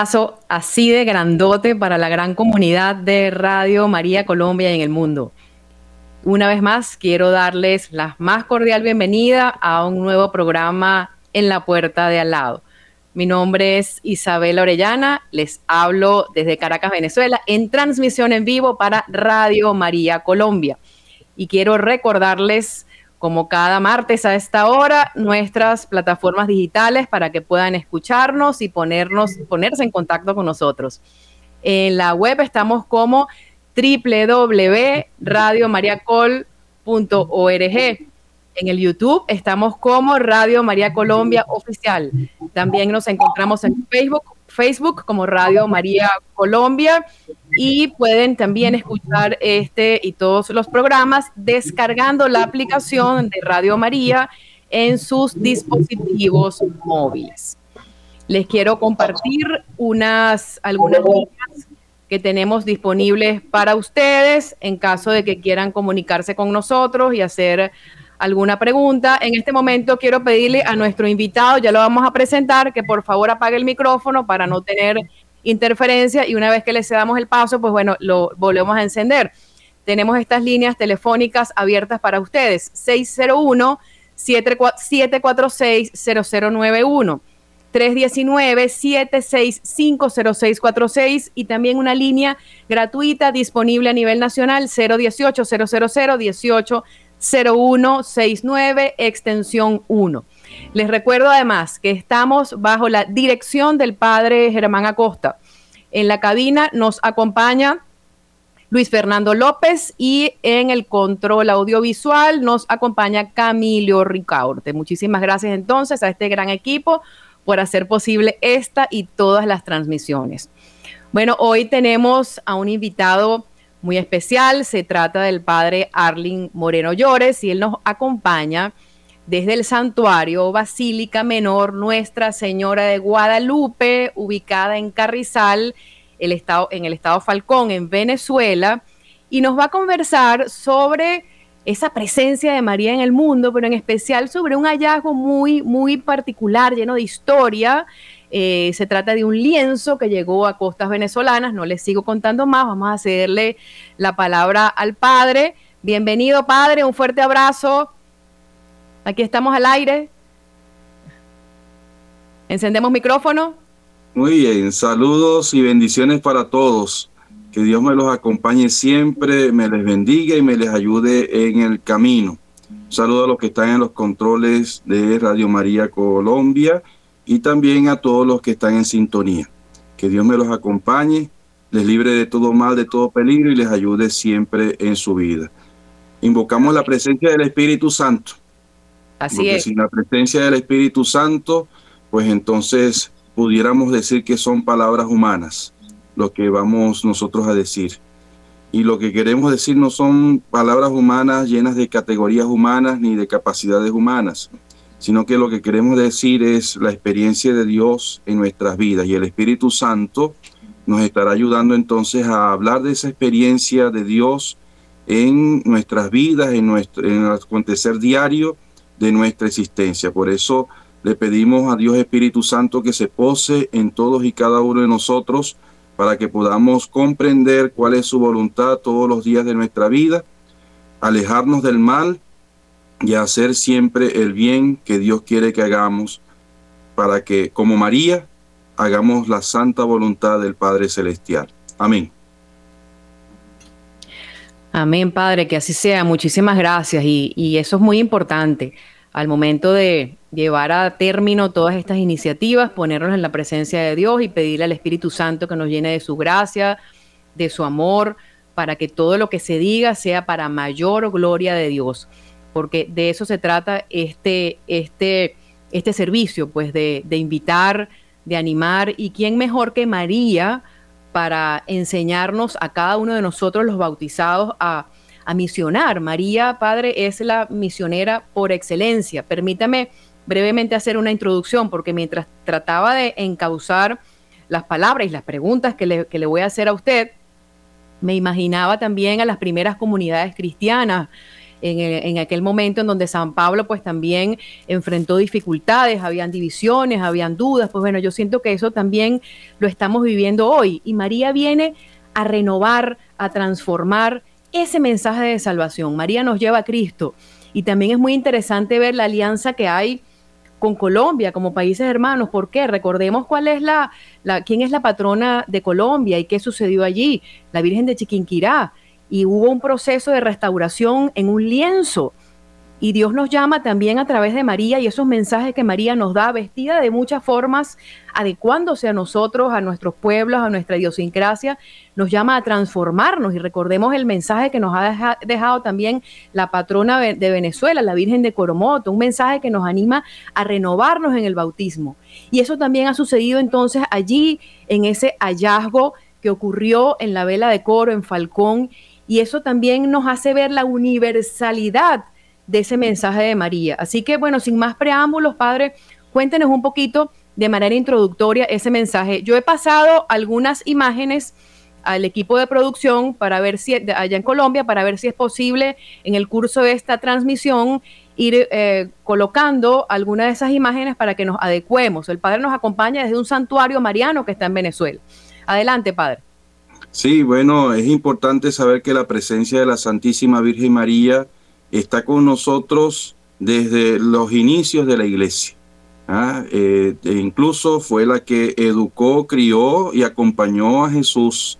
Abrazo así de grandote para la gran comunidad de Radio María Colombia y en el mundo. Una vez más, quiero darles la más cordial bienvenida a un nuevo programa en la puerta de al lado. Mi nombre es Isabel Orellana, les hablo desde Caracas, Venezuela, en transmisión en vivo para Radio María Colombia. Y quiero recordarles como cada martes a esta hora, nuestras plataformas digitales para que puedan escucharnos y ponernos, ponerse en contacto con nosotros. En la web estamos como www.radiomariacol.org. En el YouTube estamos como Radio María Colombia Oficial. También nos encontramos en Facebook Facebook como Radio María Colombia y pueden también escuchar este y todos los programas descargando la aplicación de Radio María en sus dispositivos móviles. Les quiero compartir unas algunas líneas que tenemos disponibles para ustedes en caso de que quieran comunicarse con nosotros y hacer alguna pregunta. En este momento quiero pedirle a nuestro invitado, ya lo vamos a presentar, que por favor apague el micrófono para no tener interferencia y una vez que le cedamos el paso, pues bueno, lo volvemos a encender. Tenemos estas líneas telefónicas abiertas para ustedes, 601 746 0091. 319-7650646 y también una línea gratuita disponible a nivel nacional 018 000 18 0169, extensión 1. Les recuerdo además que estamos bajo la dirección del padre Germán Acosta. En la cabina nos acompaña Luis Fernando López y en el control audiovisual nos acompaña Camilo Ricaurte. Muchísimas gracias entonces a este gran equipo por hacer posible esta y todas las transmisiones. Bueno, hoy tenemos a un invitado muy especial. Se trata del padre Arling Moreno Llores y él nos acompaña desde el santuario Basílica Menor Nuestra Señora de Guadalupe, ubicada en Carrizal, el estado, en el estado Falcón, en Venezuela, y nos va a conversar sobre esa presencia de María en el mundo, pero en especial sobre un hallazgo muy, muy particular, lleno de historia, eh, se trata de un lienzo que llegó a costas venezolanas. No les sigo contando más. Vamos a cederle la palabra al padre. Bienvenido, padre. Un fuerte abrazo. Aquí estamos al aire. Encendemos micrófono. Muy bien. Saludos y bendiciones para todos. Que Dios me los acompañe siempre, me les bendiga y me les ayude en el camino. Un saludo a los que están en los controles de Radio María Colombia y también a todos los que están en sintonía. Que Dios me los acompañe, les libre de todo mal, de todo peligro y les ayude siempre en su vida. Invocamos la presencia del Espíritu Santo. Así porque es. Sin la presencia del Espíritu Santo, pues entonces pudiéramos decir que son palabras humanas lo que vamos nosotros a decir. Y lo que queremos decir no son palabras humanas llenas de categorías humanas ni de capacidades humanas, sino que lo que queremos decir es la experiencia de Dios en nuestras vidas y el Espíritu Santo nos estará ayudando entonces a hablar de esa experiencia de Dios en nuestras vidas, en, nuestro, en el acontecer diario de nuestra existencia. Por eso le pedimos a Dios Espíritu Santo que se pose en todos y cada uno de nosotros para que podamos comprender cuál es su voluntad todos los días de nuestra vida, alejarnos del mal y hacer siempre el bien que Dios quiere que hagamos para que, como María, hagamos la santa voluntad del Padre Celestial. Amén. Amén, Padre, que así sea. Muchísimas gracias. Y, eso es muy importante al momento de llevar a término todas estas iniciativas, ponernos en la presencia de Dios y pedirle al Espíritu Santo que nos llene de su gracia, de su amor, para que todo lo que se diga sea para mayor gloria de Dios porque de eso se trata este, este, este servicio, pues de, invitar, de animar, y quién mejor que María para enseñarnos a cada uno de nosotros los bautizados a, a misionar. María, Padre, es la misionera por excelencia. Permítame brevemente hacer una introducción, porque mientras trataba de encauzar las palabras y las preguntas que le, que le voy a hacer a usted, me imaginaba también a las primeras comunidades cristianas en, aquel momento en donde San Pablo pues también enfrentó dificultades, habían divisiones, habían dudas, pues bueno, yo siento que eso también lo estamos viviendo hoy y María viene a renovar, a transformar ese mensaje de salvación. María nos lleva a Cristo y también es muy interesante ver la alianza que hay con Colombia como países hermanos. ¿Por qué? Recordemos cuál es la, quién es la patrona de Colombia y qué sucedió allí, la Virgen de Chiquinquirá. Y hubo un proceso de restauración en un lienzo y Dios nos llama también a través de María y esos mensajes que María nos da, vestida de muchas formas, adecuándose a nosotros, a nuestros pueblos, a nuestra idiosincrasia, nos llama a transformarnos. Y recordemos el mensaje que nos ha dejado también la patrona de Venezuela, la Virgen de Coromoto, un mensaje que nos anima a renovarnos en el bautismo. Y eso también ha sucedido entonces allí, en ese hallazgo que ocurrió en la vela de coro, en Falcón. Y eso también nos hace ver la universalidad de ese mensaje de María. Así que, bueno, sin más preámbulos, Padre, cuéntenos un poquito de manera introductoria ese mensaje. Yo he pasado algunas imágenes al equipo de producción para ver si allá en Colombia para ver si es posible en el curso de esta transmisión ir eh, colocando algunas de esas imágenes para que nos adecuemos. El Padre nos acompaña desde un santuario mariano que está en Venezuela. Adelante, Padre. Sí, bueno, es importante saber que la presencia de la Santísima Virgen María está con nosotros desde los inicios de la iglesia. ¿ah? Eh, e incluso fue la que educó, crió y acompañó a Jesús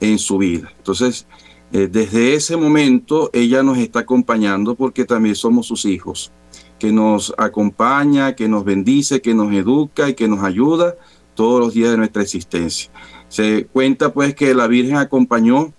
en su vida. Entonces, eh, desde ese momento ella nos está acompañando porque también somos sus hijos, que nos acompaña, que nos bendice, que nos educa y que nos ayuda todos los días de nuestra existencia. Se cuenta pues que la Virgen acompañó,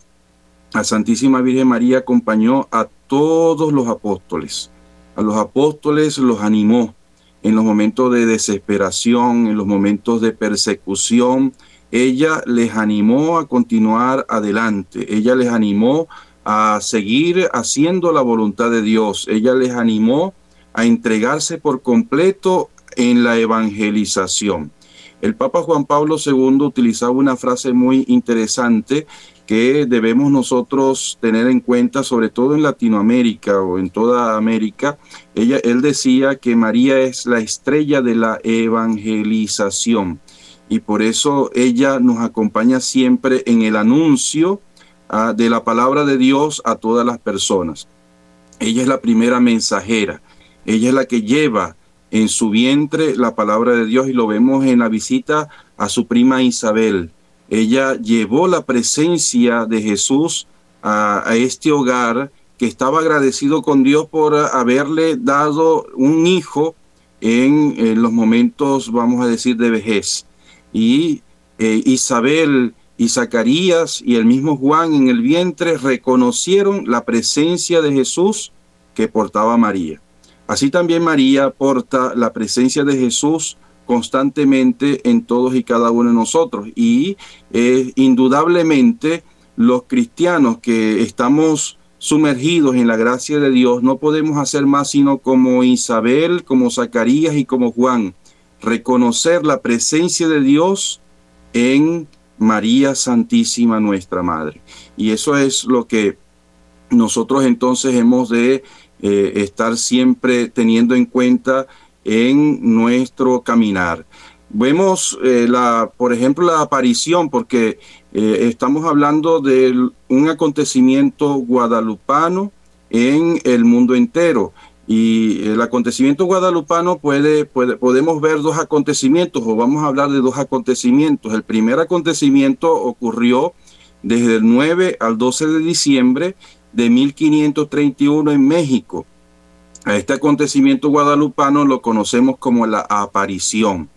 la Santísima Virgen María acompañó a todos los apóstoles. A los apóstoles los animó en los momentos de desesperación, en los momentos de persecución. Ella les animó a continuar adelante. Ella les animó a seguir haciendo la voluntad de Dios. Ella les animó a entregarse por completo en la evangelización. El Papa Juan Pablo II utilizaba una frase muy interesante que debemos nosotros tener en cuenta, sobre todo en Latinoamérica o en toda América. Ella, él decía que María es la estrella de la evangelización y por eso ella nos acompaña siempre en el anuncio ah, de la palabra de Dios a todas las personas. Ella es la primera mensajera, ella es la que lleva en su vientre la palabra de Dios y lo vemos en la visita a su prima Isabel ella llevó la presencia de Jesús a, este hogar que estaba agradecido con Dios por haberle dado un hijo en, los momentos, vamos a decir, de vejez. Y eh, Isabel y Zacarías y el mismo Juan en el vientre reconocieron la presencia de Jesús que portaba María. Así también María porta la presencia de Jesús constantemente en todos y cada uno de nosotros. Y indudablemente los cristianos que estamos sumergidos en la gracia de Dios no podemos hacer más sino como Isabel, como Zacarías y como Juan, reconocer la presencia de Dios en María Santísima nuestra Madre. Y eso es lo que nosotros entonces hemos de eh, estar siempre teniendo en cuenta en nuestro caminar. Vemos, eh, la, por ejemplo, la aparición, porque eh, estamos hablando de un acontecimiento guadalupano en el mundo entero. Y el acontecimiento guadalupano puede, puede, podemos ver dos acontecimientos, o vamos a hablar de dos acontecimientos. El primer acontecimiento ocurrió desde el 9 al 12 de diciembre de 1531 en México. A este acontecimiento guadalupano lo conocemos como la aparición.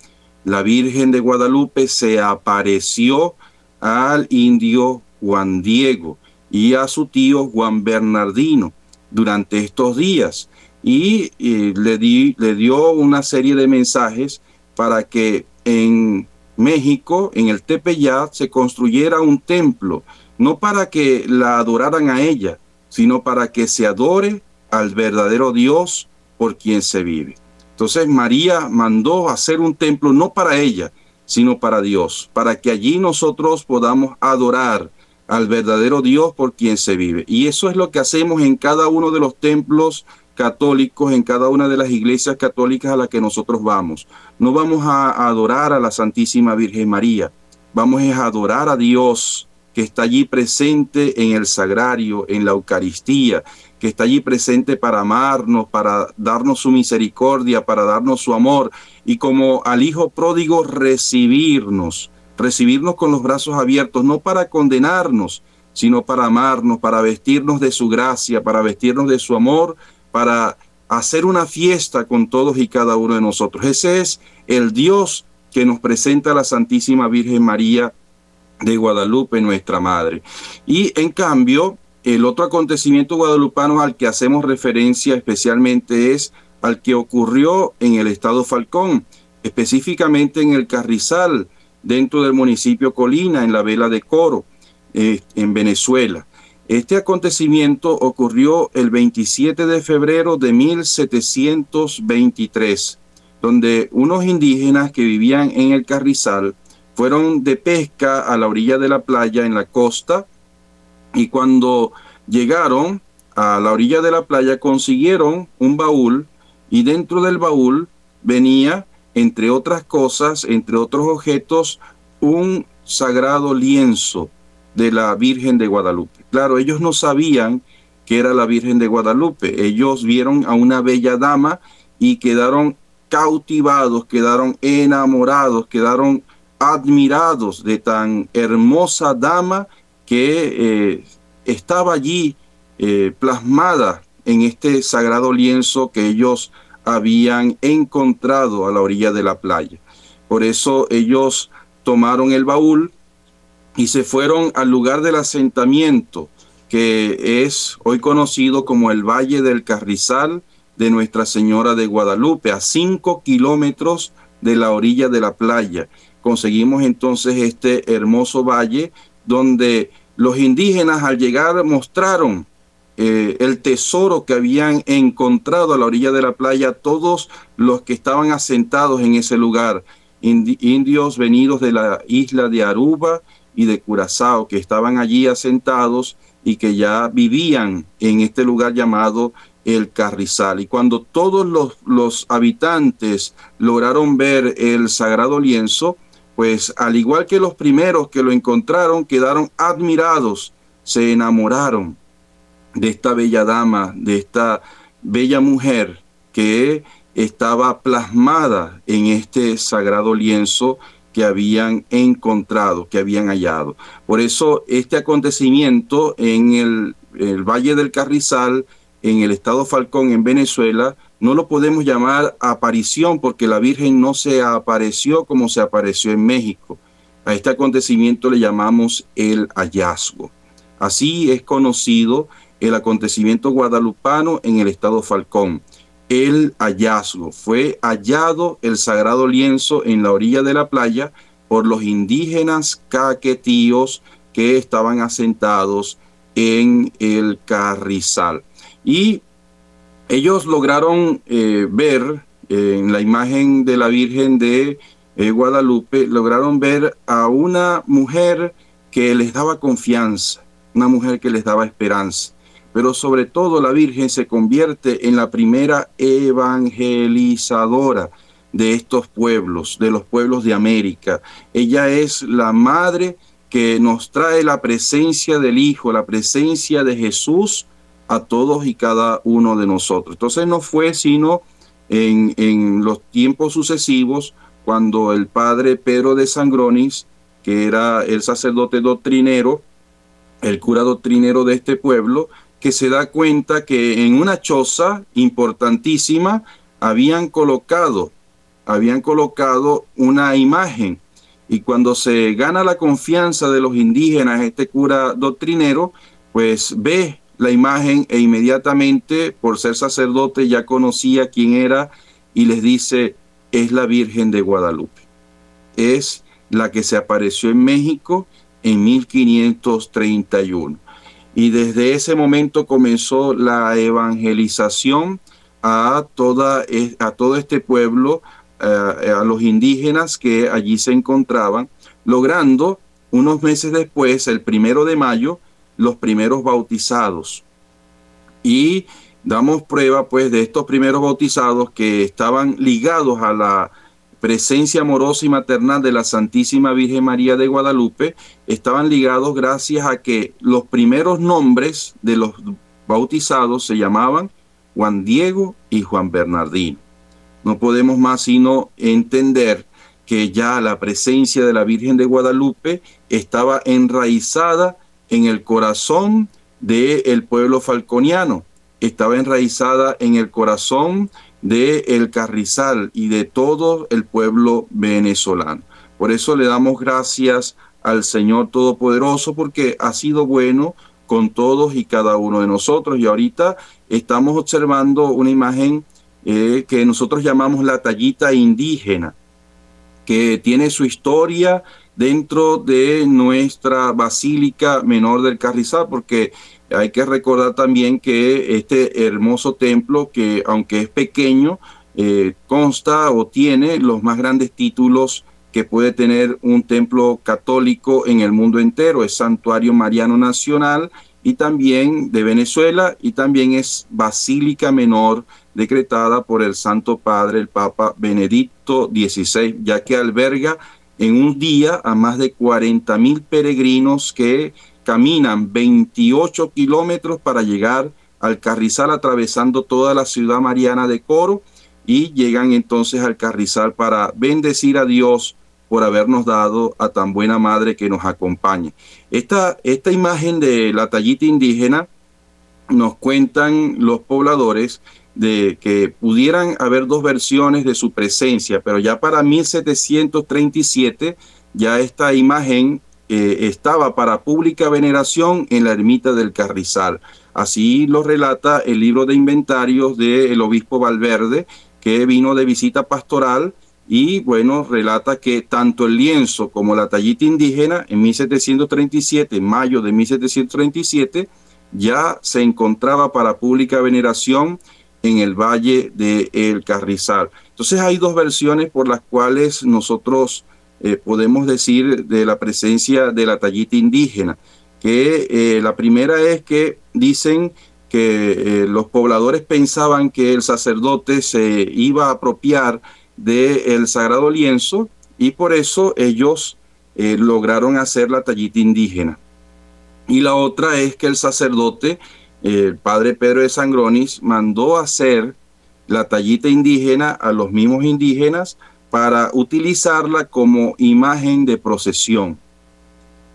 La Virgen de Guadalupe se apareció al indio Juan Diego y a su tío Juan Bernardino durante estos días y, le, le dio una serie de mensajes para que en México, en el Tepeyat, se construyera un templo, no para que la adoraran a ella, sino para que se adore al verdadero Dios por quien se vive. Entonces María mandó hacer un templo no para ella, sino para Dios, para que allí nosotros podamos adorar al verdadero Dios por quien se vive. Y eso es lo que hacemos en cada uno de los templos católicos, en cada una de las iglesias católicas a las que nosotros vamos. No vamos a adorar a la Santísima Virgen María, vamos a adorar a Dios que está allí presente en el sagrario, en la Eucaristía, que está allí presente para amarnos, para darnos su misericordia, para darnos su amor y como al Hijo pródigo recibirnos, recibirnos con los brazos abiertos, no para condenarnos, sino para amarnos, para vestirnos de su gracia, para vestirnos de su amor, para hacer una fiesta con todos y cada uno de nosotros. Ese es el Dios que nos presenta la Santísima Virgen María de Guadalupe, nuestra Madre. Y en cambio, el otro acontecimiento guadalupano al que hacemos referencia especialmente es al que ocurrió en el estado Falcón, específicamente en el Carrizal, dentro del municipio Colina, en la vela de Coro, eh, en Venezuela. Este acontecimiento ocurrió el 27 de febrero de 1723, donde unos indígenas que vivían en el Carrizal fueron de pesca a la orilla de la playa en la costa y cuando llegaron a la orilla de la playa consiguieron un baúl y dentro del baúl venía, entre otras cosas, entre otros objetos, un sagrado lienzo de la Virgen de Guadalupe. Claro, ellos no sabían que era la Virgen de Guadalupe. Ellos vieron a una bella dama y quedaron cautivados, quedaron enamorados, quedaron admirados de tan hermosa dama que eh, estaba allí eh, plasmada en este sagrado lienzo que ellos habían encontrado a la orilla de la playa. Por eso ellos tomaron el baúl y se fueron al lugar del asentamiento, que es hoy conocido como el Valle del Carrizal de Nuestra Señora de Guadalupe, a cinco kilómetros de la orilla de la playa. Conseguimos entonces este hermoso valle donde los indígenas al llegar mostraron eh, el tesoro que habían encontrado a la orilla de la playa todos los que estaban asentados en ese lugar, indios venidos de la isla de Aruba y de Curazao, que estaban allí asentados y que ya vivían en este lugar llamado el Carrizal. Y cuando todos los, los habitantes lograron ver el sagrado lienzo, pues al igual que los primeros que lo encontraron, quedaron admirados, se enamoraron de esta bella dama, de esta bella mujer que estaba plasmada en este sagrado lienzo que habían encontrado, que habían hallado. Por eso este acontecimiento en el, el Valle del Carrizal, en el estado Falcón, en Venezuela, no lo podemos llamar aparición porque la Virgen no se apareció como se apareció en México. A este acontecimiento le llamamos el hallazgo. Así es conocido el acontecimiento guadalupano en el estado Falcón. El hallazgo fue hallado el sagrado lienzo en la orilla de la playa por los indígenas caquetíos que estaban asentados en el carrizal. Y ellos lograron eh, ver eh, en la imagen de la Virgen de eh, Guadalupe, lograron ver a una mujer que les daba confianza, una mujer que les daba esperanza. Pero sobre todo la Virgen se convierte en la primera evangelizadora de estos pueblos, de los pueblos de América. Ella es la madre que nos trae la presencia del Hijo, la presencia de Jesús a todos y cada uno de nosotros. Entonces no fue sino en, en los tiempos sucesivos cuando el padre Pedro de Sangronis, que era el sacerdote doctrinero, el cura doctrinero de este pueblo, que se da cuenta que en una choza importantísima habían colocado, habían colocado una imagen. Y cuando se gana la confianza de los indígenas, este cura doctrinero, pues ve la imagen e inmediatamente, por ser sacerdote, ya conocía quién era y les dice, es la Virgen de Guadalupe. Es la que se apareció en México en 1531. Y desde ese momento comenzó la evangelización a, toda, a todo este pueblo, eh, a los indígenas que allí se encontraban, logrando unos meses después, el primero de mayo, los primeros bautizados. Y damos prueba pues de estos primeros bautizados que estaban ligados a la presencia amorosa y maternal de la Santísima Virgen María de Guadalupe, estaban ligados gracias a que los primeros nombres de los bautizados se llamaban Juan Diego y Juan Bernardino. No podemos más sino entender que ya la presencia de la Virgen de Guadalupe estaba enraizada en el corazón del pueblo falconiano, estaba enraizada en el corazón de el Carrizal y de todo el pueblo venezolano. Por eso le damos gracias al Señor Todopoderoso porque ha sido bueno con todos y cada uno de nosotros. Y ahorita estamos observando una imagen eh, que nosotros llamamos la tallita indígena, que tiene su historia dentro de nuestra Basílica Menor del Carrizal, porque hay que recordar también que este hermoso templo, que aunque es pequeño, eh, consta o tiene los más grandes títulos que puede tener un templo católico en el mundo entero. Es Santuario Mariano Nacional y también de Venezuela y también es Basílica Menor decretada por el Santo Padre, el Papa Benedicto XVI, ya que alberga en un día a más de 40 mil peregrinos que caminan 28 kilómetros para llegar al Carrizal atravesando toda la ciudad mariana de Coro y llegan entonces al Carrizal para bendecir a Dios por habernos dado a tan buena madre que nos acompaña. Esta, esta imagen de la tallita indígena nos cuentan los pobladores de que pudieran haber dos versiones de su presencia, pero ya para 1737 ya esta imagen eh, estaba para pública veneración en la ermita del Carrizal. Así lo relata el libro de inventarios del obispo Valverde, que vino de visita pastoral y bueno, relata que tanto el lienzo como la tallita indígena en 1737, en mayo de 1737, ya se encontraba para pública veneración en el Valle de El Carrizal. Entonces hay dos versiones por las cuales nosotros eh, podemos decir de la presencia de la tallita indígena, que eh, la primera es que dicen que eh, los pobladores pensaban que el sacerdote se iba a apropiar del sagrado lienzo y por eso ellos lograron hacer la tallita indígena. Y la otra es que el sacerdote, el padre Pedro de Sangronis, mandó hacer la tallita indígena a los mismos indígenas para utilizarla como imagen de procesión,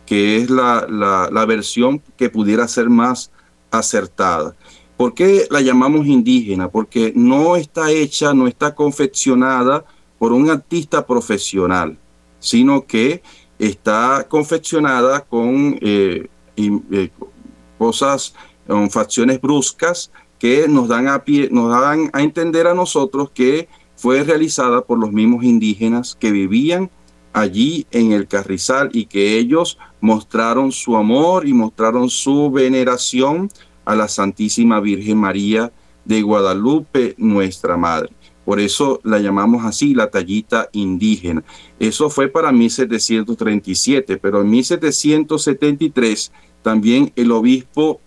que es la, la, versión que pudiera ser más acertada. ¿Por qué la llamamos indígena? Porque no está hecha, no está confeccionada por un artista profesional, sino que está confeccionada con eh, eh, cosas, facciones bruscas que nos dan, a pie, nos dan a entender a nosotros que fue realizada por los mismos indígenas que vivían allí en el Carrizal y que ellos mostraron su amor y mostraron su veneración a la Santísima Virgen María de Guadalupe, nuestra Madre. Por eso la llamamos así, la tallita indígena. Eso fue para 1737, pero en 1773 también el obispo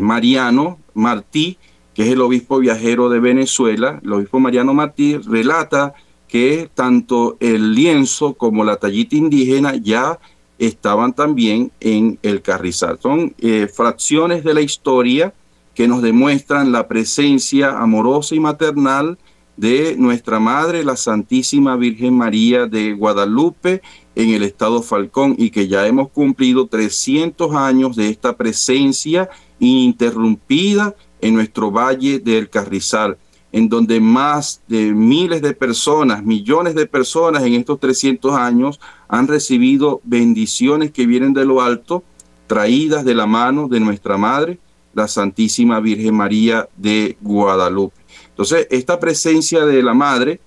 Mariano Martí, que es el obispo viajero de Venezuela, el obispo Mariano Martí relata que tanto el lienzo como la tallita indígena ya estaban también en el Carrizal. Son eh, fracciones de la historia que nos demuestran la presencia amorosa y maternal de nuestra Madre, la Santísima Virgen María de Guadalupe, en el estado Falcón, y que ya hemos cumplido 300 años de esta presencia ininterrumpida en nuestro Valle del Carrizal en donde más de miles de personas, millones de personas en estos 300 años han recibido bendiciones que vienen de lo alto, traídas de la mano de nuestra Madre, la Santísima Virgen María de Guadalupe. Entonces, esta presencia de la Madre,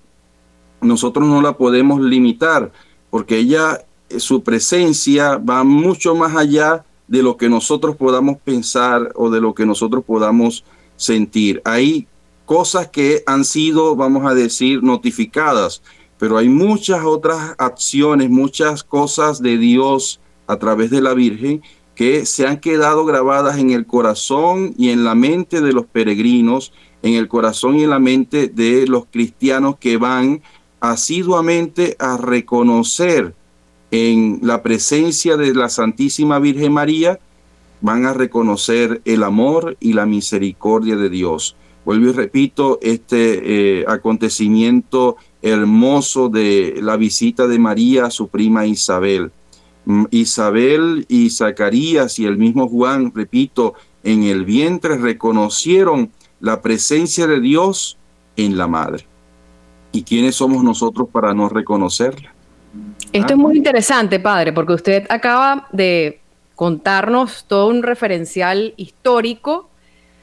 nosotros no la podemos limitar, porque ella, su presencia va mucho más allá de lo que nosotros podamos pensar o de lo que nosotros podamos sentir. Hay cosas que han sido, vamos a decir, notificadas pero hay muchas otras acciones, muchas cosas de Dios a través de la Virgen que se han quedado grabadas en el corazón y en la mente de los peregrinos, en el corazón y en la mente de los cristianos que van asiduamente a reconocer en la presencia de la Santísima Virgen María, van a reconocer el amor y la misericordia de Dios. Vuelvo y repito, este eh, acontecimiento hermoso de la visita de María a su prima Isabel. Mm, Isabel y Zacarías y el mismo Juan, repito, en el vientre reconocieron la presencia de Dios en la madre. ¿Y quiénes somos nosotros para no reconocerla? Esto es muy interesante, padre, porque usted acaba de contarnos todo un referencial histórico,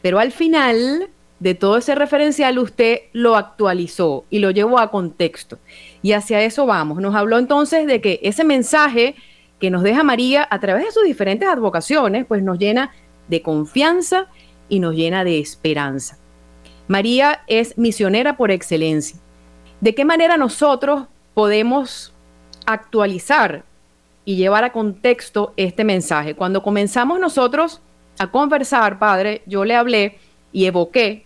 pero al final de todo ese referencial usted lo actualizó y lo llevó a contexto. Y hacia eso vamos. Nos habló entonces de que ese mensaje que nos deja María a través de sus diferentes advocaciones, pues nos llena de confianza y nos llena de esperanza. María es misionera por excelencia. ¿De qué manera nosotros podemos actualizar y llevar a contexto este mensaje? Cuando comenzamos nosotros a conversar, Padre, yo le hablé y evoqué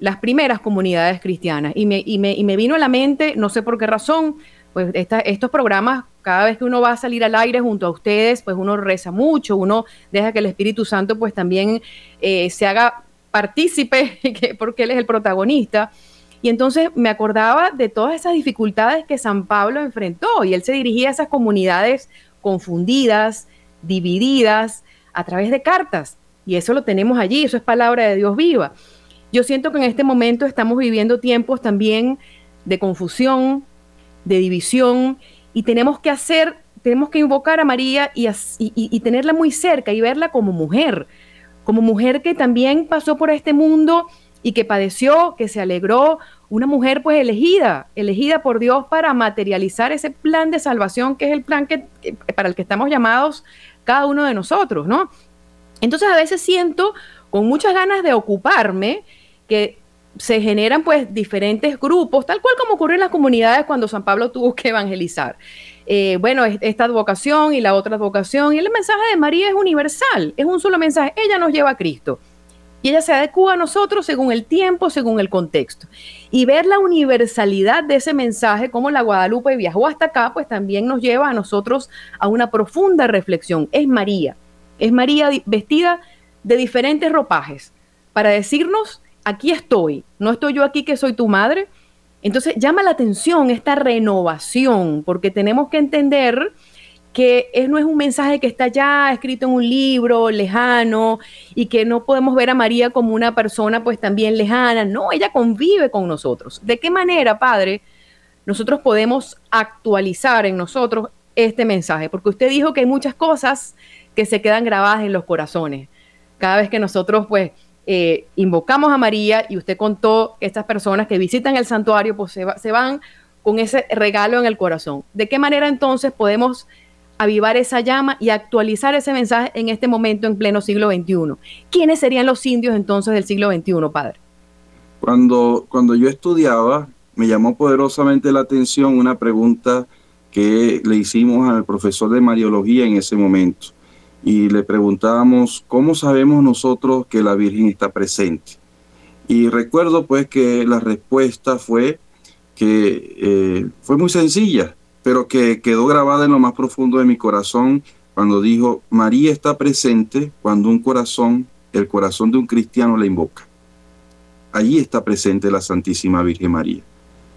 las primeras comunidades cristianas y me, vino a la mente, no sé por qué razón, pues estos programas, cada vez que uno va a salir al aire junto a ustedes, pues uno reza mucho, uno deja que el Espíritu Santo pues también eh, se haga partícipe, porque Él es el protagonista. Y entonces me acordaba de todas esas dificultades que San Pablo enfrentó y él se dirigía a esas comunidades confundidas, divididas, a través de cartas. Y eso lo tenemos allí, eso es palabra de Dios viva. Yo siento que en este momento estamos viviendo tiempos también de confusión, de división, y tenemos que hacer, tenemos que invocar a María y, y tenerla muy cerca y verla como mujer, como mujer que también pasó por este mundo y que padeció, que se alegró, una mujer pues elegida, elegida por Dios para materializar ese plan de salvación que es el plan que, para el que estamos llamados cada uno de nosotros, ¿no? Entonces a veces siento con muchas ganas de ocuparme que se generan pues diferentes grupos, tal cual como ocurrió en las comunidades cuando San Pablo tuvo que evangelizar. Eh, bueno, esta advocación y la otra advocación, y el mensaje de María es universal, es un solo mensaje, ella nos lleva a Cristo. Y ella se adecua a nosotros según el tiempo, según el contexto. Y ver la universalidad de ese mensaje, como la Guadalupe viajó hasta acá, pues también nos lleva a nosotros a una profunda reflexión. Es María, es María vestida de diferentes ropajes para decirnos, aquí estoy, no estoy yo aquí que soy tu madre. Entonces llama la atención esta renovación, porque tenemos que entender que no es un mensaje que está ya escrito en un libro lejano y que no podemos ver a María como una persona pues también lejana. No, ella convive con nosotros. ¿De qué manera, Padre, nosotros podemos actualizar en nosotros este mensaje? Porque usted dijo que hay muchas cosas que se quedan grabadas en los corazones. Cada vez que nosotros pues eh, invocamos a María y usted contó estas personas que visitan el santuario pues se, se van con ese regalo en el corazón. ¿De qué manera entonces podemos avivar esa llama y actualizar ese mensaje en este momento en pleno siglo XXI. ¿Quiénes serían los indios entonces del siglo XXI, padre? Cuando, cuando yo estudiaba, me llamó poderosamente la atención una pregunta que le hicimos al profesor de Mariología en ese momento. Y le preguntábamos, ¿cómo sabemos nosotros que la Virgen está presente? Y recuerdo pues que la respuesta fue que eh, fue muy sencilla pero que quedó grabada en lo más profundo de mi corazón cuando dijo, María está presente cuando un corazón, el corazón de un cristiano la invoca. Allí está presente la Santísima Virgen María.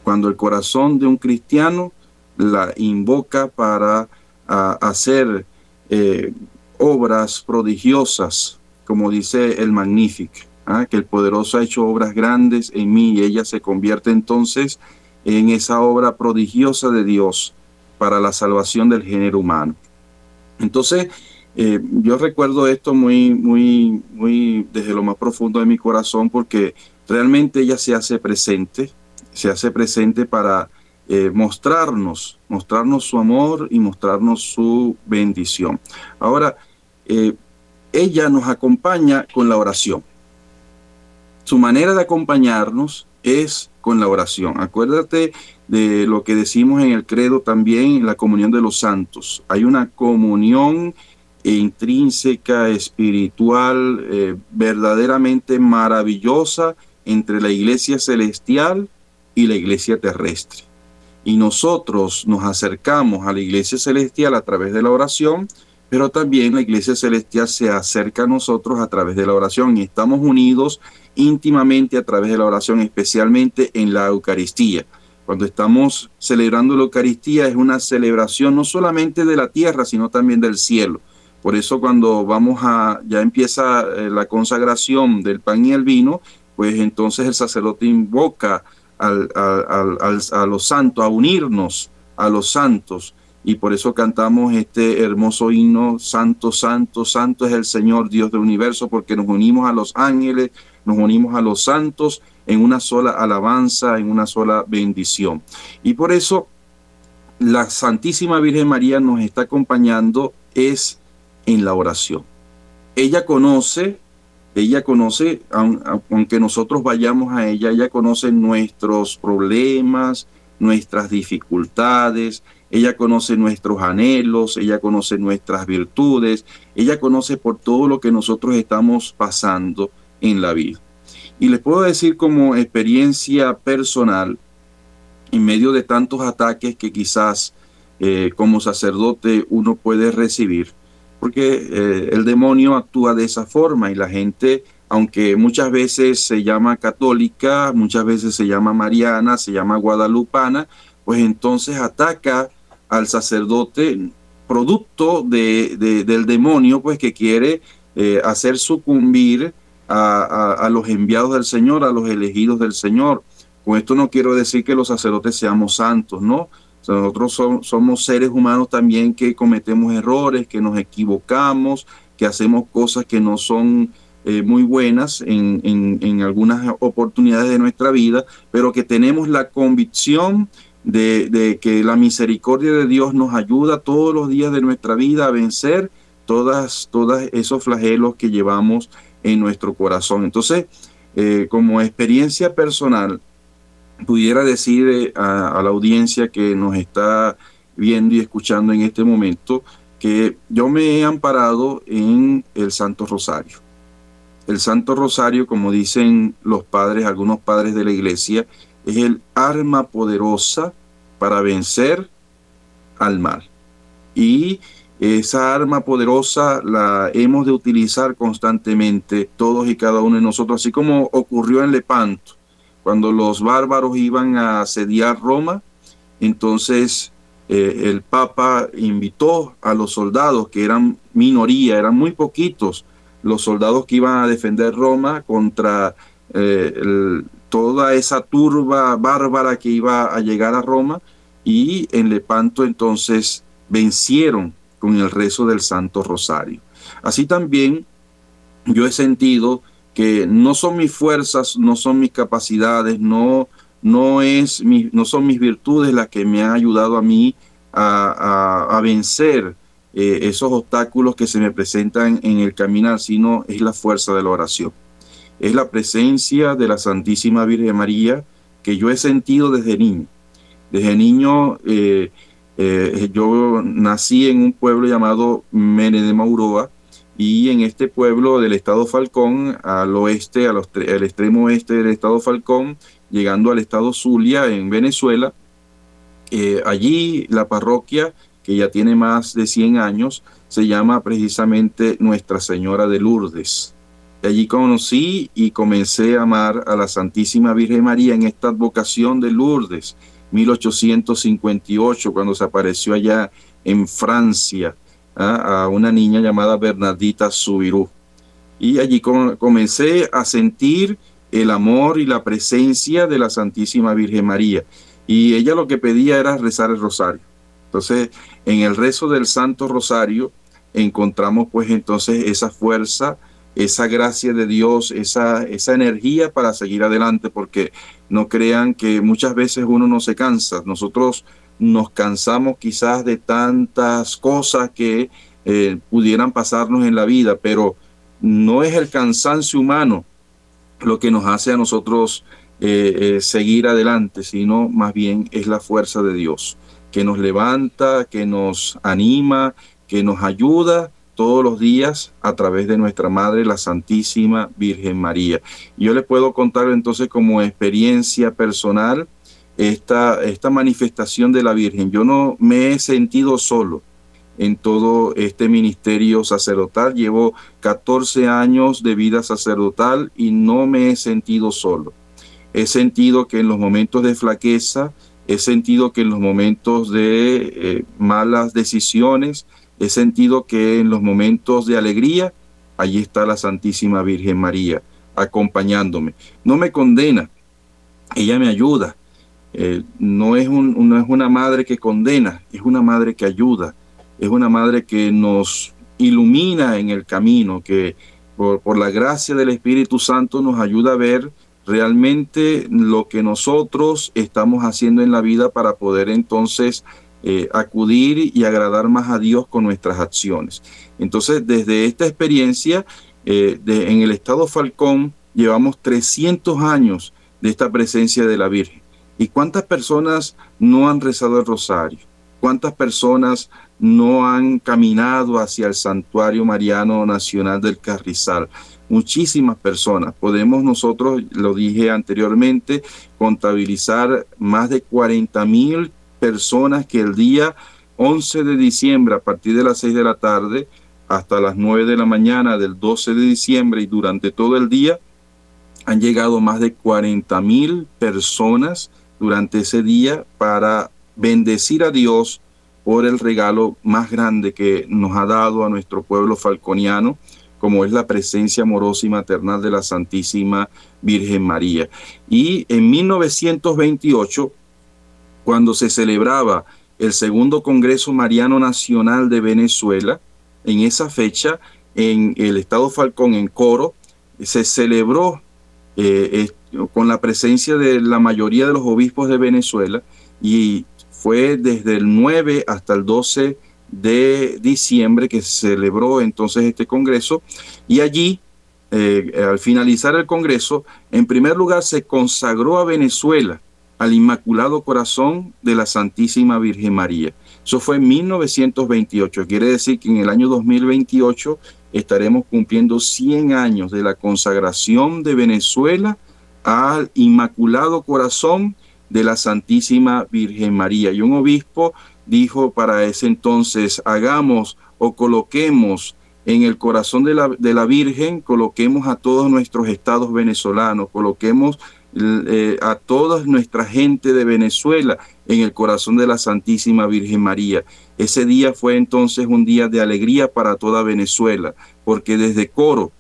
Cuando el corazón de un cristiano la invoca para hacer eh, obras prodigiosas, como dice el Magnífico, ¿ah? que el poderoso ha hecho obras grandes en mí y ella se convierte entonces en esa obra prodigiosa de Dios para la salvación del género humano. Entonces, eh, yo recuerdo esto muy, muy, muy desde lo más profundo de mi corazón porque realmente ella se hace presente, se hace presente para eh, mostrarnos, mostrarnos su amor y mostrarnos su bendición. Ahora, eh, ella nos acompaña con la oración. Su manera de acompañarnos es con la oración. Acuérdate de lo que decimos en el credo también, la comunión de los santos. Hay una comunión intrínseca, espiritual, eh, verdaderamente maravillosa entre la iglesia celestial y la iglesia terrestre. Y nosotros nos acercamos a la iglesia celestial a través de la oración, pero también la iglesia celestial se acerca a nosotros a través de la oración y estamos unidos íntimamente a través de la oración, especialmente en la Eucaristía. Cuando estamos celebrando la Eucaristía es una celebración no solamente de la tierra, sino también del cielo. Por eso cuando vamos a, ya empieza eh, la consagración del pan y el vino, pues entonces el sacerdote invoca a los santos, a unirnos a los santos. Y por eso cantamos este hermoso himno, Santo, Santo, Santo es el Señor Dios del universo, porque nos unimos a los ángeles, nos unimos a los santos en una sola alabanza, en una sola bendición. Y por eso la Santísima Virgen María nos está acompañando es en la oración. Ella conoce, ella conoce, aunque nosotros vayamos a ella, ella conoce nuestros problemas, nuestras dificultades, ella conoce nuestros anhelos, ella conoce nuestras virtudes, ella conoce por todo lo que nosotros estamos pasando en la vida. Y les puedo decir como experiencia personal, en medio de tantos ataques que quizás eh, como sacerdote uno puede recibir, porque eh, el demonio actúa de esa forma y la gente, aunque muchas veces se llama católica, muchas veces se llama mariana, se llama guadalupana, pues entonces ataca al sacerdote producto de, del demonio, pues que quiere eh, hacer sucumbir a, los enviados del Señor, a los elegidos del Señor. Con esto no quiero decir que los sacerdotes seamos santos, ¿no? Nosotros somos seres humanos también que cometemos errores, que nos equivocamos, que hacemos cosas que no son eh, muy buenas en, en, algunas oportunidades de nuestra vida, pero que tenemos la convicción de, de, que la misericordia de Dios nos ayuda todos los días de nuestra vida a vencer todas, todos esos flagelos que llevamos en nuestro corazón. Entonces, eh, como experiencia personal, pudiera decir eh, a, la audiencia que nos está viendo y escuchando en este momento que yo me he amparado en el Santo Rosario. El Santo Rosario, como dicen los padres, algunos padres de la iglesia, es el arma poderosa para vencer al mal. Y esa arma poderosa la hemos de utilizar constantemente todos y cada uno de nosotros, así como ocurrió en Lepanto cuando los bárbaros iban a asediar Roma, entonces eh, el Papa invitó a los soldados, que eran minoría, eran muy poquitos, los soldados que iban a defender Roma contra eh, toda esa turba bárbara que iba a llegar a Roma, y en Lepanto entonces vencieron con el rezo del Santo Rosario. Así también yo he sentido que no son mis fuerzas, no son mis capacidades, no, no, es no son mis virtudes las que me han ayudado a mí a, vencer eh, esos obstáculos que se me presentan en el caminar, sino es la fuerza de la oración. Es la presencia de la Santísima Virgen María que yo he sentido desde niño. Desde niño eh, eh, yo nací en un pueblo llamado Mene de Mauroa, y en este pueblo del estado Falcón, al oeste, al, extremo oeste del estado Falcón, llegando al estado Zulia en Venezuela, eh, allí la parroquia, que ya tiene más de 100 años, se llama precisamente Nuestra Señora de Lourdes. allí conocí y comencé a amar a la Santísima Virgen María en esta vocación de Lourdes, 1858, cuando se apareció allá en Francia a una niña llamada Bernardita Subirú. Y allí comencé a sentir el amor y la presencia de la Santísima Virgen María. Y ella lo que pedía era rezar el rosario. Entonces, en el rezo del Santo Rosario encontramos pues entonces esa fuerza, esa gracia de Dios, esa, esa energía para seguir adelante, porque no crean que muchas veces uno no se cansa. Nosotros nos cansamos quizás de tantas cosas que eh, pudieran pasarnos en la vida, pero no es el cansancio humano lo que nos hace a nosotros eh, seguir adelante, sino más bien es la fuerza de Dios, que nos levanta, que nos anima, que nos ayuda todos los días a través de nuestra Madre, la Santísima Virgen María. Yo le puedo contar entonces como experiencia personal esta, esta manifestación de la Virgen. Yo no me he sentido solo en todo este ministerio sacerdotal. Llevo 14 años de vida sacerdotal y no me he sentido solo. He sentido que en los momentos de flaqueza, he sentido que en los momentos de eh, malas decisiones, He sentido que en los momentos de alegría, allí está la Santísima Virgen María acompañándome. No me condena, ella me ayuda. Eh, no, es un, es una madre que condena, es una madre que ayuda, es una madre que nos ilumina en el camino, que por, la gracia del Espíritu Santo nos ayuda a ver realmente lo que nosotros estamos haciendo en la vida para poder entonces eh, acudir y agradar más a Dios con nuestras acciones. Entonces, desde esta experiencia, eh, en el estado Falcón, llevamos 300 años de esta presencia de la Virgen. ¿Y cuántas personas no han rezado el rosario? ¿Cuántas personas no han caminado hacia el santuario mariano nacional del Carrizal? Muchísimas personas. Podemos nosotros, lo dije anteriormente, contabilizar más de 40 mil personas que el día 11 de diciembre, a partir de las 6 de la tarde, hasta las 9 de la mañana del 12 de diciembre y durante todo el día, han llegado más de 40 mil personas durante ese día para bendecir a Dios por el regalo más grande que nos ha dado a nuestro pueblo falconiano, como es la presencia amorosa y maternal de la Santísima Virgen María. Y en 1928, cuando se celebraba el segundo Congreso Mariano Nacional de Venezuela, en esa fecha, en el Estado Falcón, en Coro, se celebró eh, con la presencia de la mayoría de los obispos de Venezuela y fue desde el 9 hasta el 12 de diciembre que se celebró entonces este Congreso y allí, eh, al finalizar el Congreso, en primer lugar se consagró a Venezuela al Inmaculado Corazón de la Santísima Virgen María. Eso fue en 1928. Quiere decir que en el año 2028 estaremos cumpliendo 100 años de la consagración de Venezuela al Inmaculado Corazón de la Santísima Virgen María. Y un obispo dijo para ese entonces, hagamos o coloquemos en el corazón de la, de la Virgen, coloquemos a todos nuestros estados venezolanos, coloquemos eh, a toda nuestra gente de Venezuela en el corazón de la Santísima Virgen María. Ese día fue entonces un día de alegría para toda Venezuela, porque desde Coro,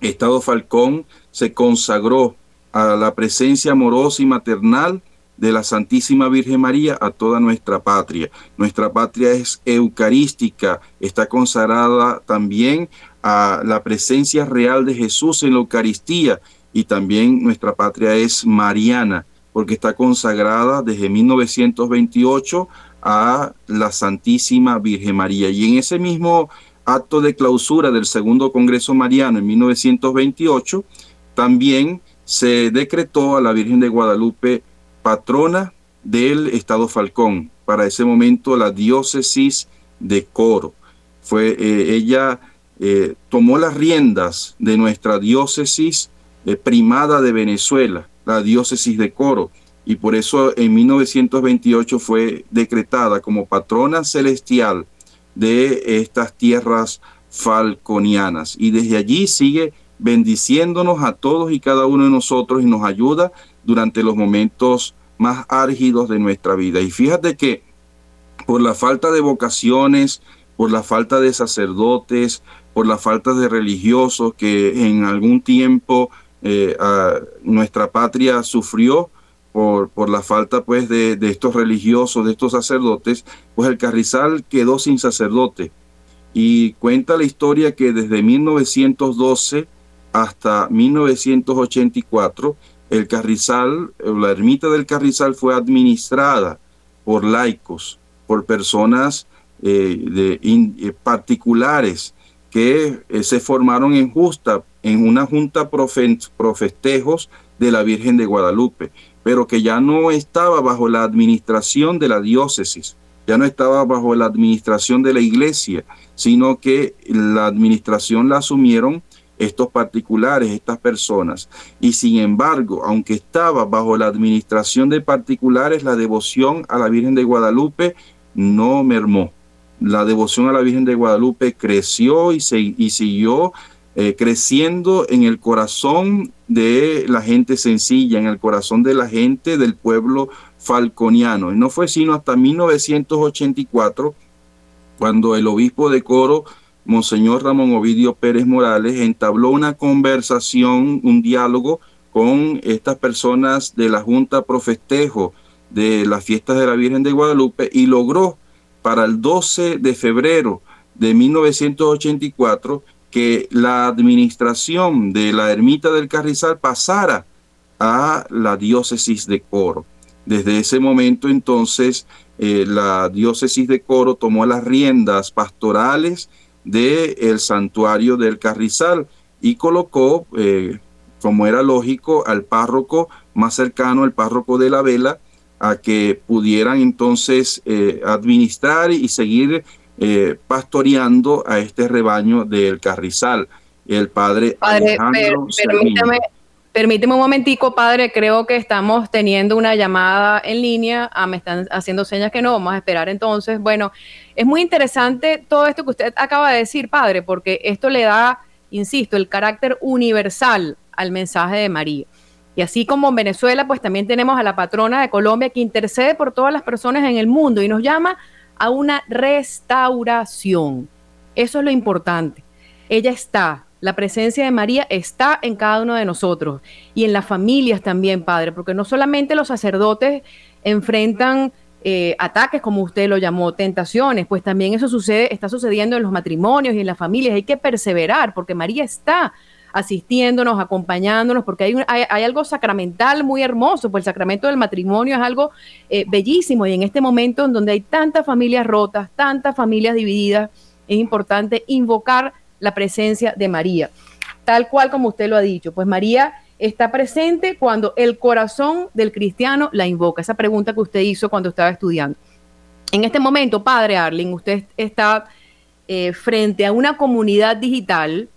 Estado Falcón se consagró a la presencia amorosa y maternal de la Santísima Virgen María a toda nuestra patria. Nuestra patria es eucarística, está consagrada también a la presencia real de Jesús en la Eucaristía y también nuestra patria es mariana, porque está consagrada desde 1928 a la Santísima Virgen María. Y en ese mismo acto de clausura del Segundo Congreso Mariano en 1928, también se decretó a la Virgen de Guadalupe patrona del Estado Falcón, para ese momento la diócesis de Coro. Fue, eh, ella eh, tomó las riendas de nuestra diócesis eh, primada de Venezuela, la diócesis de Coro, y por eso en 1928 fue decretada como patrona celestial de estas tierras falconianas. Y desde allí sigue bendiciéndonos a todos y cada uno de nosotros y nos ayuda durante los momentos más álgidos de nuestra vida. Y fíjate que por la falta de vocaciones, por la falta de sacerdotes, por la falta de religiosos que en algún tiempo eh, nuestra patria sufrió por, por la falta pues de, de, estos religiosos, de estos sacerdotes, pues el Carrizal quedó sin sacerdote. Y cuenta la historia que desde 1912 hasta 1984, el Carrizal, la ermita del Carrizal fue administrada por laicos, por personas eh, de, eh, particulares que eh, se formaron en justa, en una junta profestejos de la Virgen de Guadalupe, pero que ya no estaba bajo la administración de la diócesis, ya no estaba bajo la administración de la iglesia, sino que la administración la asumieron estos particulares, estas personas. Y sin embargo, aunque estaba bajo la administración de particulares, la devoción a la Virgen de Guadalupe no mermó. La devoción a la Virgen de Guadalupe creció y, se, y siguió eh, creciendo en el corazón de la gente sencilla, en el corazón de la gente del pueblo falconiano. Y no fue sino hasta 1984 cuando el obispo de Coro, Monseñor Ramón Ovidio Pérez Morales, entabló una conversación, un diálogo con estas personas de la Junta Profestejo de las fiestas de la Virgen de Guadalupe y logró para el 12 de febrero de 1984 que la administración de la ermita del Carrizal pasara a la diócesis de Coro. Desde ese momento entonces eh, la diócesis de Coro tomó las riendas pastorales del santuario del Carrizal y colocó, eh, como era lógico, al párroco más cercano, el párroco de la vela, a que pudieran entonces eh, administrar y seguir eh, pastoreando a este rebaño del Carrizal. El padre, padre permítame, permíteme un momentico, padre, creo que estamos teniendo una llamada en línea, ah, me están haciendo señas que no, vamos a esperar entonces. Bueno, es muy interesante todo esto que usted acaba de decir, padre, porque esto le da, insisto, el carácter universal al mensaje de María. Y así como en Venezuela, pues también tenemos a la patrona de Colombia que intercede por todas las personas en el mundo y nos llama a una restauración. Eso es lo importante. Ella está, la presencia de María está en cada uno de nosotros y en las familias también, Padre, porque no solamente los sacerdotes enfrentan eh, ataques, como usted lo llamó, tentaciones, pues también eso sucede, está sucediendo en los matrimonios y en las familias. Hay que perseverar porque María está asistiéndonos, acompañándonos, porque hay, hay, algo sacramental muy hermoso, pues el sacramento del matrimonio es algo eh, bellísimo y en este momento en donde hay tantas familias rotas, tantas familias divididas, es importante invocar la presencia de María, tal cual como usted lo ha dicho, pues María está presente cuando el corazón del cristiano la invoca, esa pregunta que usted hizo cuando estaba estudiando. En este momento, padre Arling, usted está eh, frente a una comunidad digital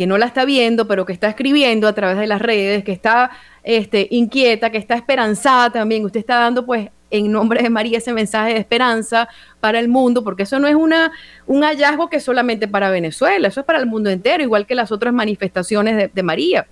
que no la está viendo, pero que está escribiendo a través de las redes, que está este, inquieta, que está esperanzada también. Usted está dando, pues, en nombre de María ese mensaje de esperanza para el mundo, porque eso no es una, un hallazgo que es solamente para Venezuela, eso es para el mundo entero, igual que las otras manifestaciones de, María.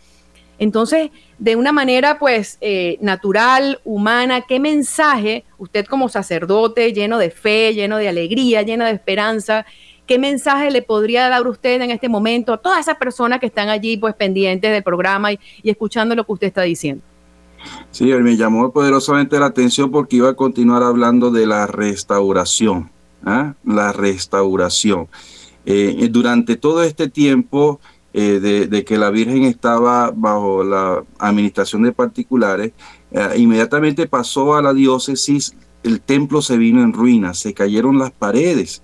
Entonces, de una manera pues eh, natural, humana, ¿qué mensaje usted como sacerdote, lleno de fe, lleno de alegría, lleno de esperanza, ¿Qué mensaje le podría dar usted en este momento a todas esas personas que están allí pues pendientes del programa y, escuchando lo que usted está diciendo? Sí, me llamó poderosamente la atención porque iba a continuar hablando de la restauración, ¿ah? la restauración. Eh, durante todo este tiempo eh, de, que la Virgen estaba bajo la administración de particulares, eh, inmediatamente pasó a la diócesis, el templo se vino en ruinas, se cayeron las paredes,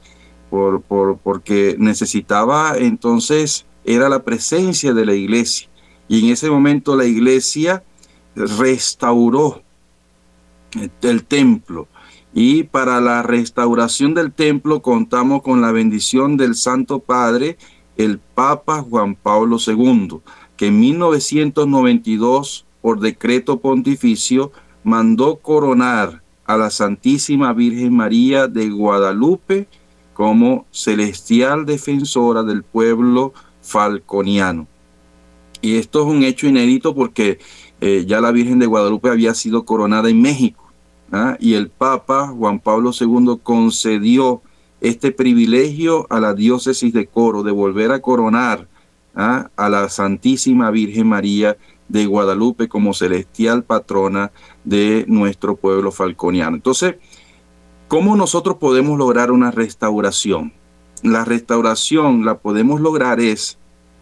por, porque necesitaba entonces, era la presencia de la iglesia. Y en ese momento la iglesia restauró el templo. Y para la restauración del templo contamos con la bendición del Santo Padre, el Papa Juan Pablo II, que en 1992, por decreto pontificio, mandó coronar a la Santísima Virgen María de Guadalupe como celestial defensora del pueblo falconiano. Y esto es un hecho inédito porque eh, ya la Virgen de Guadalupe había sido coronada en México ¿ah? y el Papa Juan Pablo II concedió este privilegio a la diócesis de Coro de volver a coronar ¿ah? a la Santísima Virgen María de Guadalupe como celestial patrona de nuestro pueblo falconiano. Entonces, ¿Cómo nosotros podemos lograr una restauración? La restauración la podemos lograr es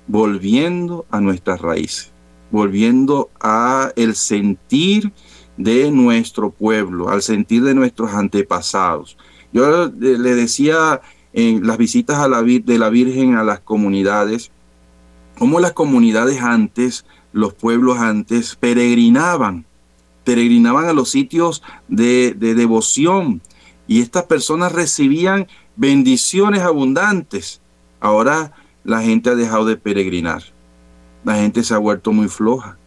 volviendo a nuestras raíces, volviendo a el sentir de nuestro pueblo, al sentir de nuestros antepasados. Yo le decía en las visitas de la Virgen a las comunidades, cómo las comunidades antes, los pueblos antes, peregrinaban, peregrinaban a los sitios de devoción y estas personas recibían bendiciones abundantes. Ahora la gente ha dejado de peregrinar, la gente se ha vuelto muy floja.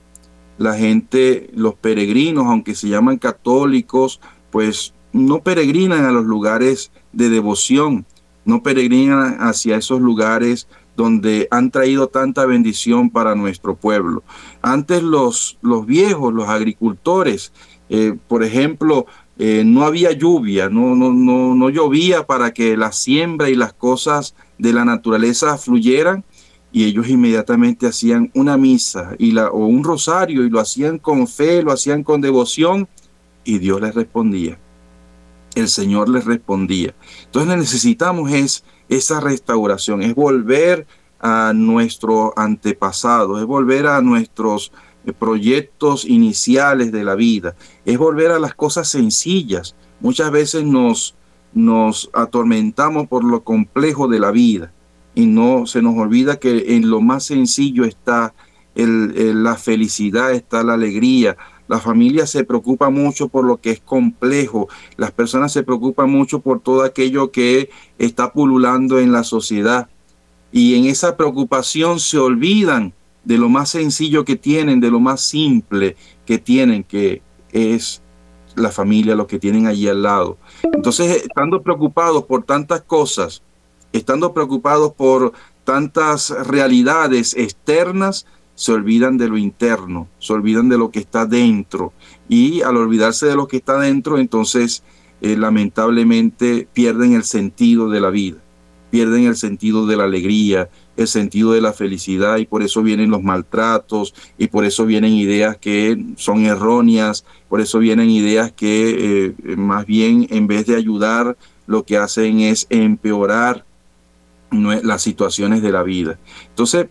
La gente, los peregrinos, aunque se llaman católicos, pues no peregrinan a los lugares de devoción, no peregrinan hacia esos lugares donde han traído tanta bendición para nuestro pueblo. Antes los, los viejos, los agricultores, eh, por ejemplo, eh, no había lluvia, no, no, no, no llovía para que la siembra y las cosas de la naturaleza fluyeran y ellos inmediatamente hacían una misa y la, o un rosario y lo hacían con fe, lo hacían con devoción y Dios les respondía el Señor les respondía. Entonces necesitamos es esa restauración, es volver a nuestro antepasado, es volver a nuestros proyectos iniciales de la vida, es volver a las cosas sencillas. Muchas veces nos, nos atormentamos por lo complejo de la vida y no se nos olvida que en lo más sencillo está la felicidad, está la alegría, la familia se preocupa mucho por lo que es complejo. Las personas se preocupan mucho por todo aquello que está pululando en la sociedad. Y en esa preocupación se olvidan de lo más sencillo que tienen, de lo más simple que tienen, que es la familia, lo que tienen allí al lado. Entonces, estando preocupados por tantas cosas, estando preocupados por tantas realidades externas, se olvidan de lo interno, se olvidan de lo que está dentro. Y al olvidarse de lo que está dentro, entonces eh, lamentablemente pierden el sentido de la vida, pierden el sentido de la alegría, el sentido de la felicidad y por eso vienen los maltratos y por eso vienen ideas que son erróneas, por eso vienen ideas que eh, más bien en vez de ayudar lo que hacen es empeorar las situaciones de la vida. Entonces,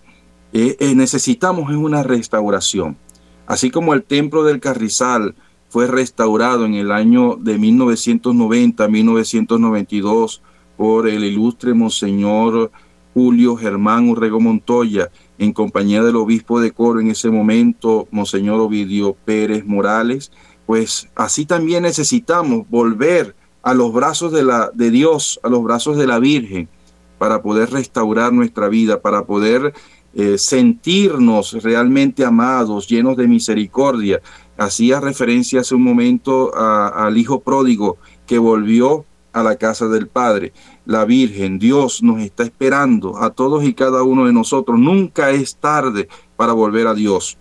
eh, eh, necesitamos una restauración. Así como el templo del Carrizal fue restaurado en el año de 1990-1992 por el ilustre Monseñor Julio Germán Urrego Montoya, en compañía del obispo de Coro en ese momento, Monseñor Ovidio Pérez Morales, pues así también necesitamos volver a los brazos de, la, de Dios, a los brazos de la Virgen, para poder restaurar nuestra vida, para poder eh, sentirnos realmente amados, llenos de misericordia. Hacía referencia hace un momento al Hijo pródigo que volvió a la casa del Padre. La Virgen, Dios nos está esperando a todos y cada uno de nosotros. Nunca es tarde para volver a Dios.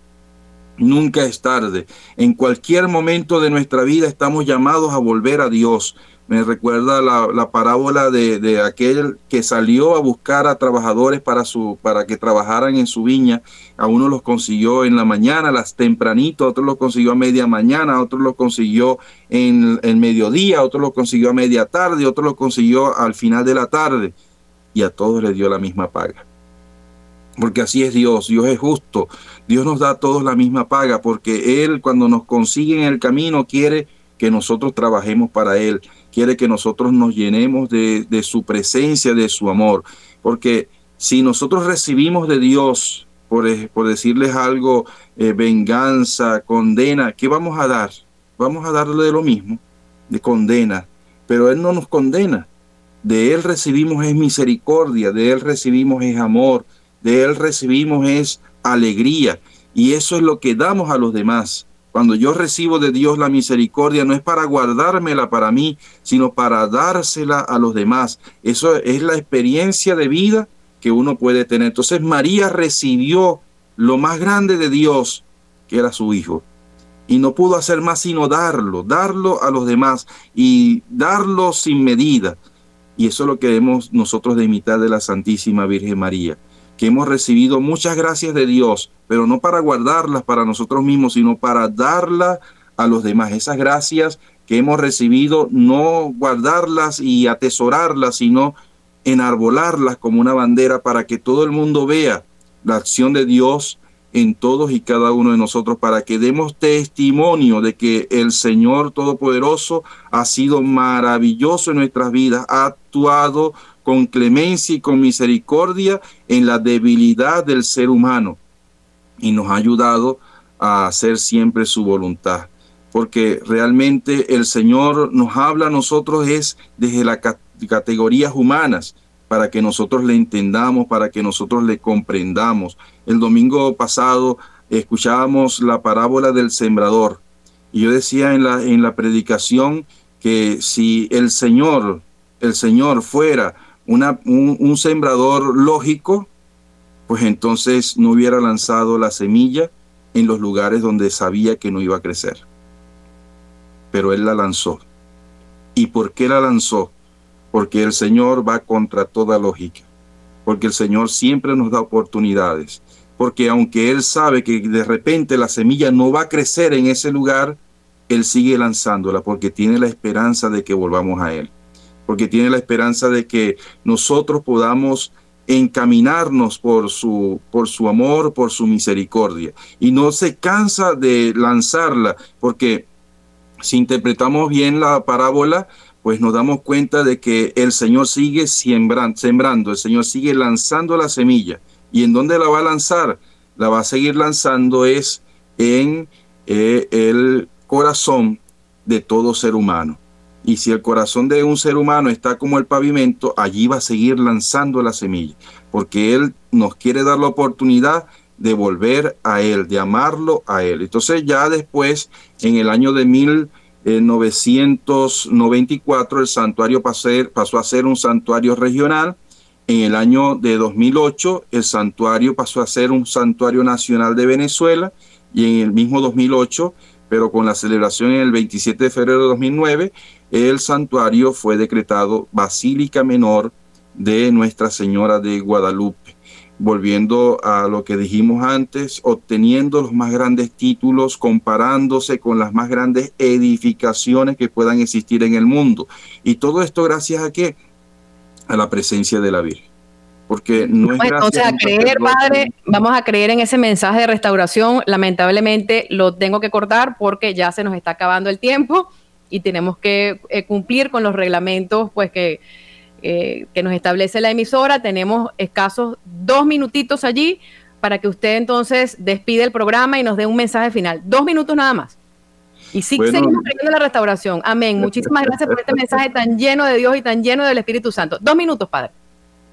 Nunca es tarde. En cualquier momento de nuestra vida estamos llamados a volver a Dios. Me recuerda la, parábola de, aquel que salió a buscar a trabajadores para, su, para que trabajaran en su viña. A uno los consiguió en la mañana, las tempranito, a otros los consiguió a media mañana, a otros los consiguió en el mediodía, a otros los consiguió a media tarde, a otros los consiguió al final de la tarde. Y a todos les dio la misma paga. Porque así es Dios, Dios es justo. Dios nos da a todos la misma paga porque Él cuando nos consigue en el camino quiere que nosotros trabajemos para Él quiere que nosotros nos llenemos de, su presencia, de su amor. Porque si nosotros recibimos de Dios, por, por decirles algo, eh, venganza, condena, ¿qué vamos a dar? Vamos a darle lo mismo, de condena. Pero Él no nos condena. De Él recibimos es misericordia, de Él recibimos es amor, de Él recibimos es alegría. Y eso es lo que damos a los demás. Cuando yo recibo de Dios la misericordia, no es para guardármela para mí, sino para dársela a los demás. Eso es la experiencia de vida que uno puede tener. Entonces María recibió lo más grande de Dios, que era su Hijo. Y no pudo hacer más sino darlo, darlo a los demás y darlo sin medida. Y eso lo queremos nosotros de imitar de la Santísima Virgen María que hemos recibido muchas gracias de Dios, pero no para guardarlas para nosotros mismos, sino para darlas a los demás. Esas gracias que hemos recibido, no guardarlas y atesorarlas, sino enarbolarlas como una bandera para que todo el mundo vea la acción de Dios en todos y cada uno de nosotros, para que demos testimonio de que el Señor Todopoderoso ha sido maravilloso en nuestras vidas, ha actuado con clemencia y con misericordia en la debilidad del ser humano y nos ha ayudado a hacer siempre su voluntad. Porque realmente el Señor nos habla a nosotros es desde las categorías humanas para que nosotros le entendamos, para que nosotros le comprendamos. El domingo pasado escuchábamos la parábola del sembrador y yo decía en la, en la predicación que si el Señor, el Señor fuera una, un, sembrador lógico, pues entonces no hubiera lanzado la semilla en los lugares donde sabía que no iba a crecer. Pero Él la lanzó. ¿Y por qué la lanzó? Porque el Señor va contra toda lógica. Porque el Señor siempre nos da oportunidades. Porque aunque Él sabe que de repente la semilla no va a crecer en ese lugar, Él sigue lanzándola porque tiene la esperanza de que volvamos a Él porque tiene la esperanza de que nosotros podamos encaminarnos por su, por su amor, por su misericordia. Y no se cansa de lanzarla, porque si interpretamos bien la parábola, pues nos damos cuenta de que el Señor sigue sembrando, el Señor sigue lanzando la semilla. ¿Y en dónde la va a lanzar? La va a seguir lanzando es en eh, el corazón de todo ser humano. Y si el corazón de un ser humano está como el pavimento, allí va a seguir lanzando la semilla, porque Él nos quiere dar la oportunidad de volver a Él, de amarlo a Él. Entonces ya después, en el año de 1994, el santuario pasó a ser un santuario regional. En el año de 2008, el santuario pasó a ser un santuario nacional de Venezuela y en el mismo 2008 pero con la celebración en el 27 de febrero de 2009, el santuario fue decretado Basílica Menor de Nuestra Señora de Guadalupe. Volviendo a lo que dijimos antes, obteniendo los más grandes títulos, comparándose con las más grandes edificaciones que puedan existir en el mundo. Y todo esto gracias a qué? A la presencia de la Virgen porque no es entonces a creer, padre, vamos a creer en ese mensaje de restauración. Lamentablemente lo tengo que cortar porque ya se nos está acabando el tiempo y tenemos que eh, cumplir con los reglamentos pues que, eh, que nos establece la emisora. Tenemos escasos dos minutitos allí para que usted entonces despide el programa y nos dé un mensaje final. Dos minutos nada más. Y sí seguimos creyendo la restauración. Amén. Muchísimas gracias por este mensaje tan lleno de Dios y tan lleno del Espíritu Santo. Dos minutos, Padre.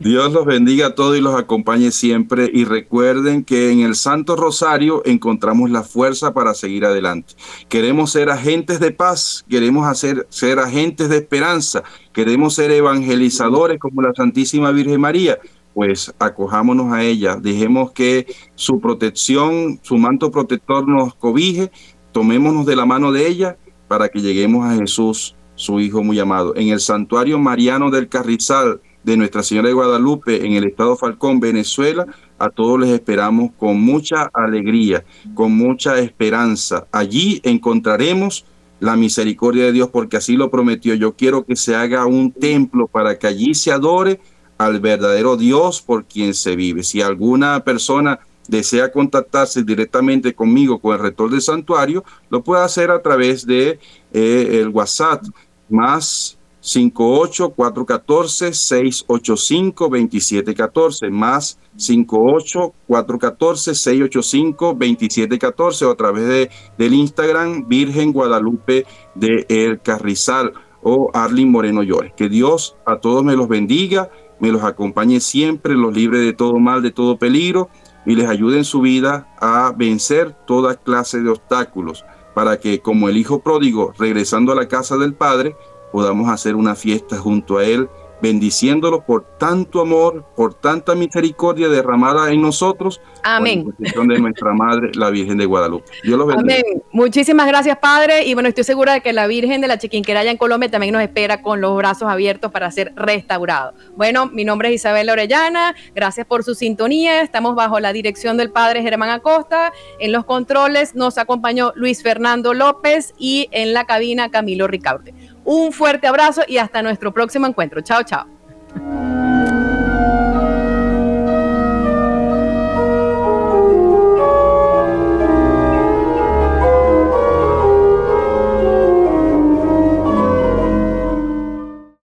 Dios los bendiga a todos y los acompañe siempre. Y recuerden que en el Santo Rosario encontramos la fuerza para seguir adelante. Queremos ser agentes de paz, queremos hacer, ser agentes de esperanza, queremos ser evangelizadores como la Santísima Virgen María. Pues acojámonos a ella, dejemos que su protección, su manto protector nos cobije, tomémonos de la mano de ella para que lleguemos a Jesús, su Hijo muy amado. En el santuario mariano del Carrizal, de Nuestra Señora de Guadalupe en el estado Falcón, Venezuela. A todos les esperamos con mucha alegría, con mucha esperanza. Allí encontraremos la misericordia de Dios porque así lo prometió. Yo quiero que se haga un templo para que allí se adore al verdadero Dios por quien se vive. Si alguna persona desea contactarse directamente conmigo con el rector del santuario, lo puede hacer a través de eh, el WhatsApp más 58-414-685-2714, más 58-414-685-2714 o a través de, del Instagram Virgen Guadalupe de El Carrizal o Arlin Moreno Llores. Que Dios a todos me los bendiga, me los acompañe siempre, los libre de todo mal, de todo peligro y les ayude en su vida a vencer toda clase de obstáculos para que como el Hijo pródigo regresando a la casa del Padre, podamos hacer una fiesta junto a Él, bendiciéndolo por tanto amor, por tanta misericordia derramada en nosotros. Amén. de nuestra Madre, la Virgen de Guadalupe. Dios los bendiga. Amén. Muchísimas gracias, Padre. Y bueno, estoy segura de que la Virgen de la Chiquinqueraya en Colombia también nos espera con los brazos abiertos para ser restaurado. Bueno, mi nombre es Isabel Orellana. Gracias por su sintonía. Estamos bajo la dirección del Padre Germán Acosta. En los controles nos acompañó Luis Fernando López y en la cabina Camilo Ricaurte. Un fuerte abrazo y hasta nuestro próximo encuentro. Chao, chao.